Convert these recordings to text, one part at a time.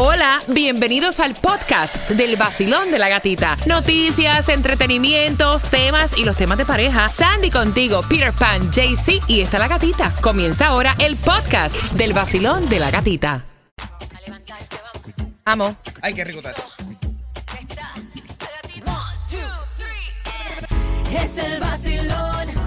Hola, bienvenidos al podcast del vacilón de la gatita. Noticias, entretenimientos, temas y los temas de pareja. Sandy contigo, Peter Pan, JC y está la gatita. Comienza ahora el podcast del vacilón de la gatita. Amo. Ay, qué rico está eso. Es el vacilón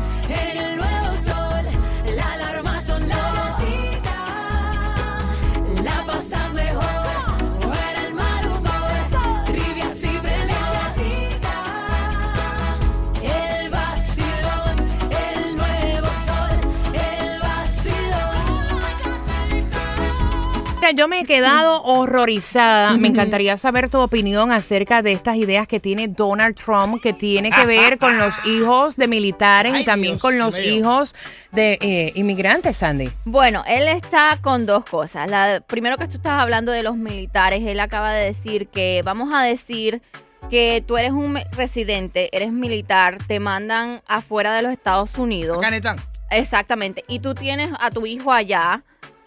Mira, yo me he quedado horrorizada. Me encantaría saber tu opinión acerca de estas ideas que tiene Donald Trump, que tiene que ver con los hijos de militares y también Dios con los mío. hijos de eh, inmigrantes, Sandy. Bueno, él está con dos cosas. La, primero que tú estás hablando de los militares, él acaba de decir que, vamos a decir que tú eres un residente, eres militar, te mandan afuera de los Estados Unidos. Canetán. Exactamente. Y tú tienes a tu hijo allá.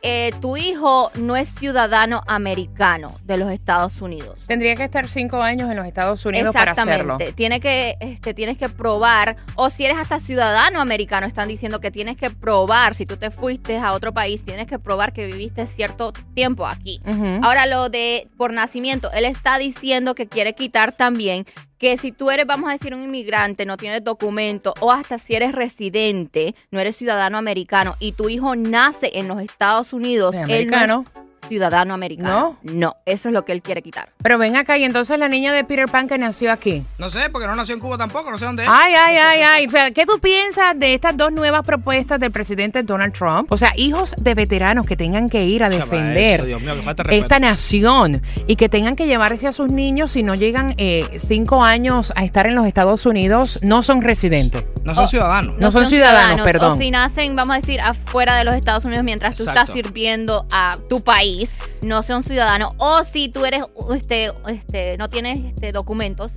Eh, tu hijo no es ciudadano americano de los Estados Unidos. Tendría que estar cinco años en los Estados Unidos para hacerlo. Exactamente. Tiene que, este, tienes que probar, o si eres hasta ciudadano americano, están diciendo que tienes que probar, si tú te fuiste a otro país, tienes que probar que viviste cierto tiempo aquí. Ahora lo de por nacimiento, él está diciendo que quiere quitar también que si tú eres, vamos a decir, un inmigrante, no tienes documento, o hasta si eres residente, no eres ciudadano americano, y tu hijo nace en los Estados Unidos, él no es ciudadano americano. No, eso es lo que él quiere quitar. Pero ven acá, y entonces la niña de Peter Pan que nació aquí. No sé, porque no nació en Cuba tampoco, no sé dónde es. Ay, ay, ay, ay. O sea, ¿qué tú piensas de estas dos nuevas propuestas del presidente Donald Trump? O sea, hijos de veteranos que tengan que ir a defender Dios mío, que esta nación y que tengan que llevarse a sus niños si no llegan eh, cinco años a estar en los Estados Unidos, no son residentes. No son ciudadanos. No son ciudadanos, perdón. O si nacen, vamos a decir, afuera de los Estados Unidos mientras tú Exacto. estás sirviendo a tu país, no son ciudadanos. O si tú eres, este, este, no tienes este, documentos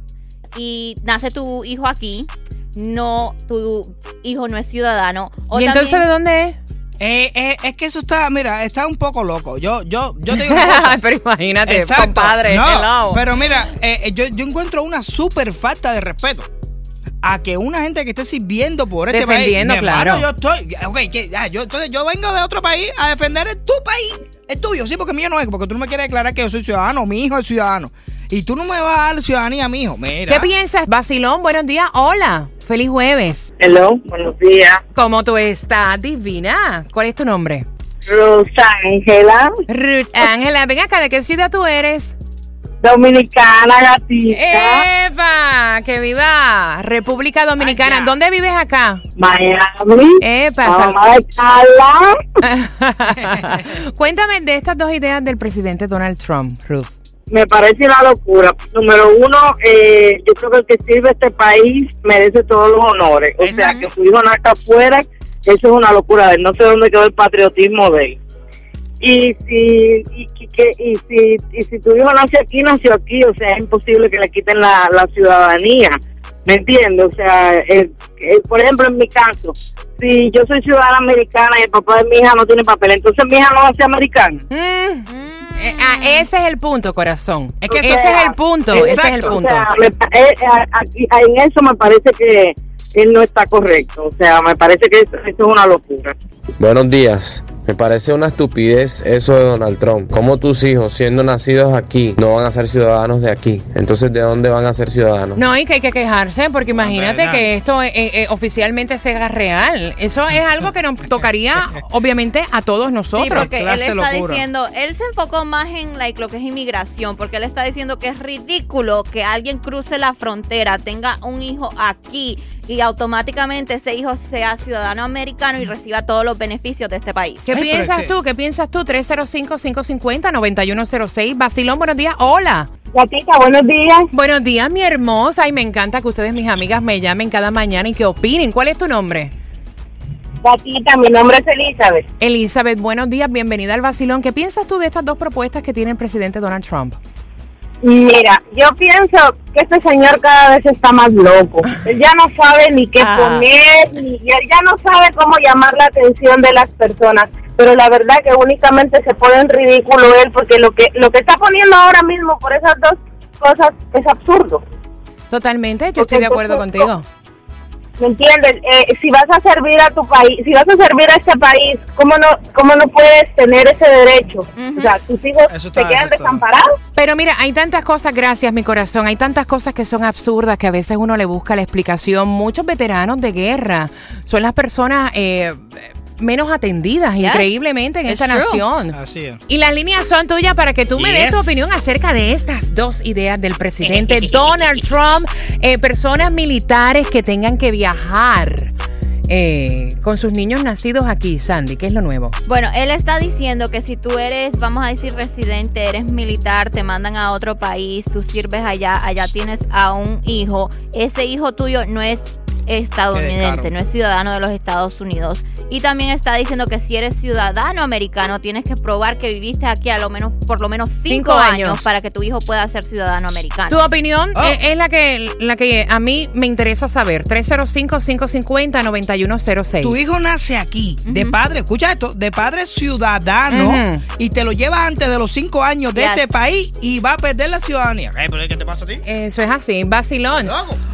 y nace tu hijo aquí, no, tu hijo no es ciudadano. O ¿Y entonces también- de dónde es? Eh, eh, es que eso está, mira, está un poco loco. Yo, yo, yo te digo una cosa. Pero imagínate, Exacto. compadre. No, pero mira, eh, eh, yo, yo encuentro una súper falta de respeto a que una gente que esté sirviendo por este Defendiendo, país. hermano, claro. yo estoy. Ok, que, yo, entonces yo vengo de otro país a defender el- tu país. El tuyo, sí, porque mío no es. Porque tú no me quieres declarar que yo soy ciudadano, mi hijo es ciudadano. Y tú no me vas a dar ciudadanía a mi hijo. Mira. ¿Qué piensas? Basilón, buenos días. Hola. Feliz jueves. Hello, buenos días. ¿Cómo tú estás? Divina. ¿Cuál es tu nombre? Rosángela, Ruth Ángela, ven acá, ¿de qué ciudad tú eres? Dominicana gatita, ¡Eva! ¡Que viva! República Dominicana. Allá. ¿Dónde vives acá? Miami, ¡Epa! la mamá de Carla. Cuéntame de estas dos ideas del presidente Donald Trump, Ruth. Me parece una locura. Número uno, eh, yo creo que el que sirve a este país merece todos los honores. O sea, que su hijo nazca afuera, eso es una locura de él. No sé dónde quedó el patriotismo de él. Y si, y, y que- y si, y si tu hijo nació aquí, nació aquí. O sea, es imposible que le quiten la, la ciudadanía. ¿Me entiendes? O sea, eh, eh, por ejemplo, en mi caso, si yo soy ciudadana americana y el papá de mi hija no tiene papel, entonces mi hija no va a ser americana. Mm, eh, ah, ese es el punto, corazón. Es que ese es el punto, ese es el. O punto. sea, me eh, eh, aquí- en eso me parece que él no está correcto. O sea, me parece que eso, eso es una locura. Buenos días. Me parece una estupidez eso de Donald Trump. ¿Cómo tus hijos, siendo nacidos aquí, no van a ser ciudadanos de aquí? Entonces, ¿de dónde van a ser ciudadanos? No, y que hay que quejarse, porque imagínate que esto eh, eh, oficialmente se haga real. Eso es algo que nos tocaría, obviamente, a todos Sí, nosotros. porque él está locura. diciendo, él se enfocó más en like, lo que es inmigración, porque él está diciendo que es ridículo que alguien cruce la frontera, tenga un hijo aquí y automáticamente ese hijo sea ciudadano americano y reciba todos los beneficios de este país. ¿Qué Ay, piensas es que- tú? ¿Qué piensas tú? 305-550-9106. Basilón, buenos días. Hola. Gatita, buenos días. Buenos días, mi hermosa. Y me encanta que ustedes, mis amigas, me llamen cada mañana y que opinen. ¿Cuál es tu nombre? Gatita, mi nombre es Elizabeth. Elizabeth, buenos días. Bienvenida al Basilón. ¿Qué piensas tú de estas dos propuestas que tiene el presidente Donald Trump? Mira, yo pienso que este señor cada vez está más loco. Él ya no sabe ni qué Ah. poner, ni él ya no sabe cómo llamar la atención de las personas. pero la verdad que únicamente se pone en ridículo él porque lo que lo que está poniendo ahora mismo por esas dos cosas es absurdo. Totalmente, yo estoy de acuerdo contigo. ¿Me entiendes? Eh, si vas a servir a tu país, si vas a servir a este país, ¿cómo no cómo no puedes tener ese derecho? O sea, tus hijos Eso está- te quedan desamparados. Pero mira, hay tantas cosas, gracias mi corazón, hay tantas cosas que son absurdas que a veces uno le busca la explicación. Muchos veteranos de guerra son las personas eh, menos atendidas Yes. increíblemente en It's esta true. nación. Así es. Y las líneas son tuyas para que tú me des tu opinión acerca de estas dos ideas del presidente Donald Trump. Eh, personas militares que tengan que viajar eh, con sus niños nacidos aquí, Sandy, ¿qué es lo nuevo? Bueno, él está diciendo que si tú eres, vamos a decir, residente, eres militar, te mandan a otro país, tú sirves allá, allá tienes a un hijo, ese hijo tuyo no es estadounidense, no es ciudadano de los Estados Unidos. Y también está diciendo que si eres ciudadano americano, tienes que probar que viviste aquí a lo menos, por lo menos cinco, Cinco años. años. para que tu hijo pueda ser ciudadano americano. Tu opinión Oh. eh, es la que, la que a mí me interesa saber. 305-550-9106. Tu hijo nace aquí, de padre, escucha esto, de padre ciudadano, y te lo llevas antes de los cinco años de Yes. este país y va a perder la ciudadanía. Eh, pero ¿Qué te pasa a ti? Eso es así, vacilón.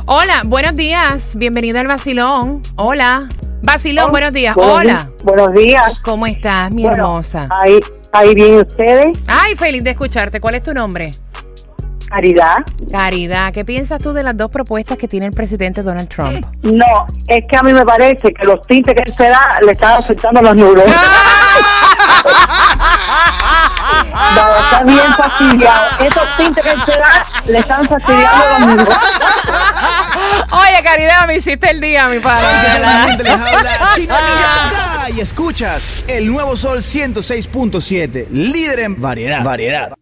Hola, buenos días. Bienvenida al vacilón. Hola. Vacilón, buenos días. Buenos Hola. Buenos días. ¿Cómo estás, mi Bueno, hermosa? Ahí, ahí bien ustedes. Ay, feliz de escucharte. ¿Cuál es tu nombre? Caridad. Caridad. ¿Qué piensas tú de las dos propuestas que tiene el presidente Donald Trump? No, es que a mí me parece que los tintes que él se da le están afectando a los neuronas. No, está bien fastidiado. Esos tintes que se da le están fastidiando a los neuronas. Oye, Caridad, me hiciste el día, mi padre. Literalmente les habla Chino Miranda y escuchas el nuevo Sol 106.7, líder en variedad. Variedad.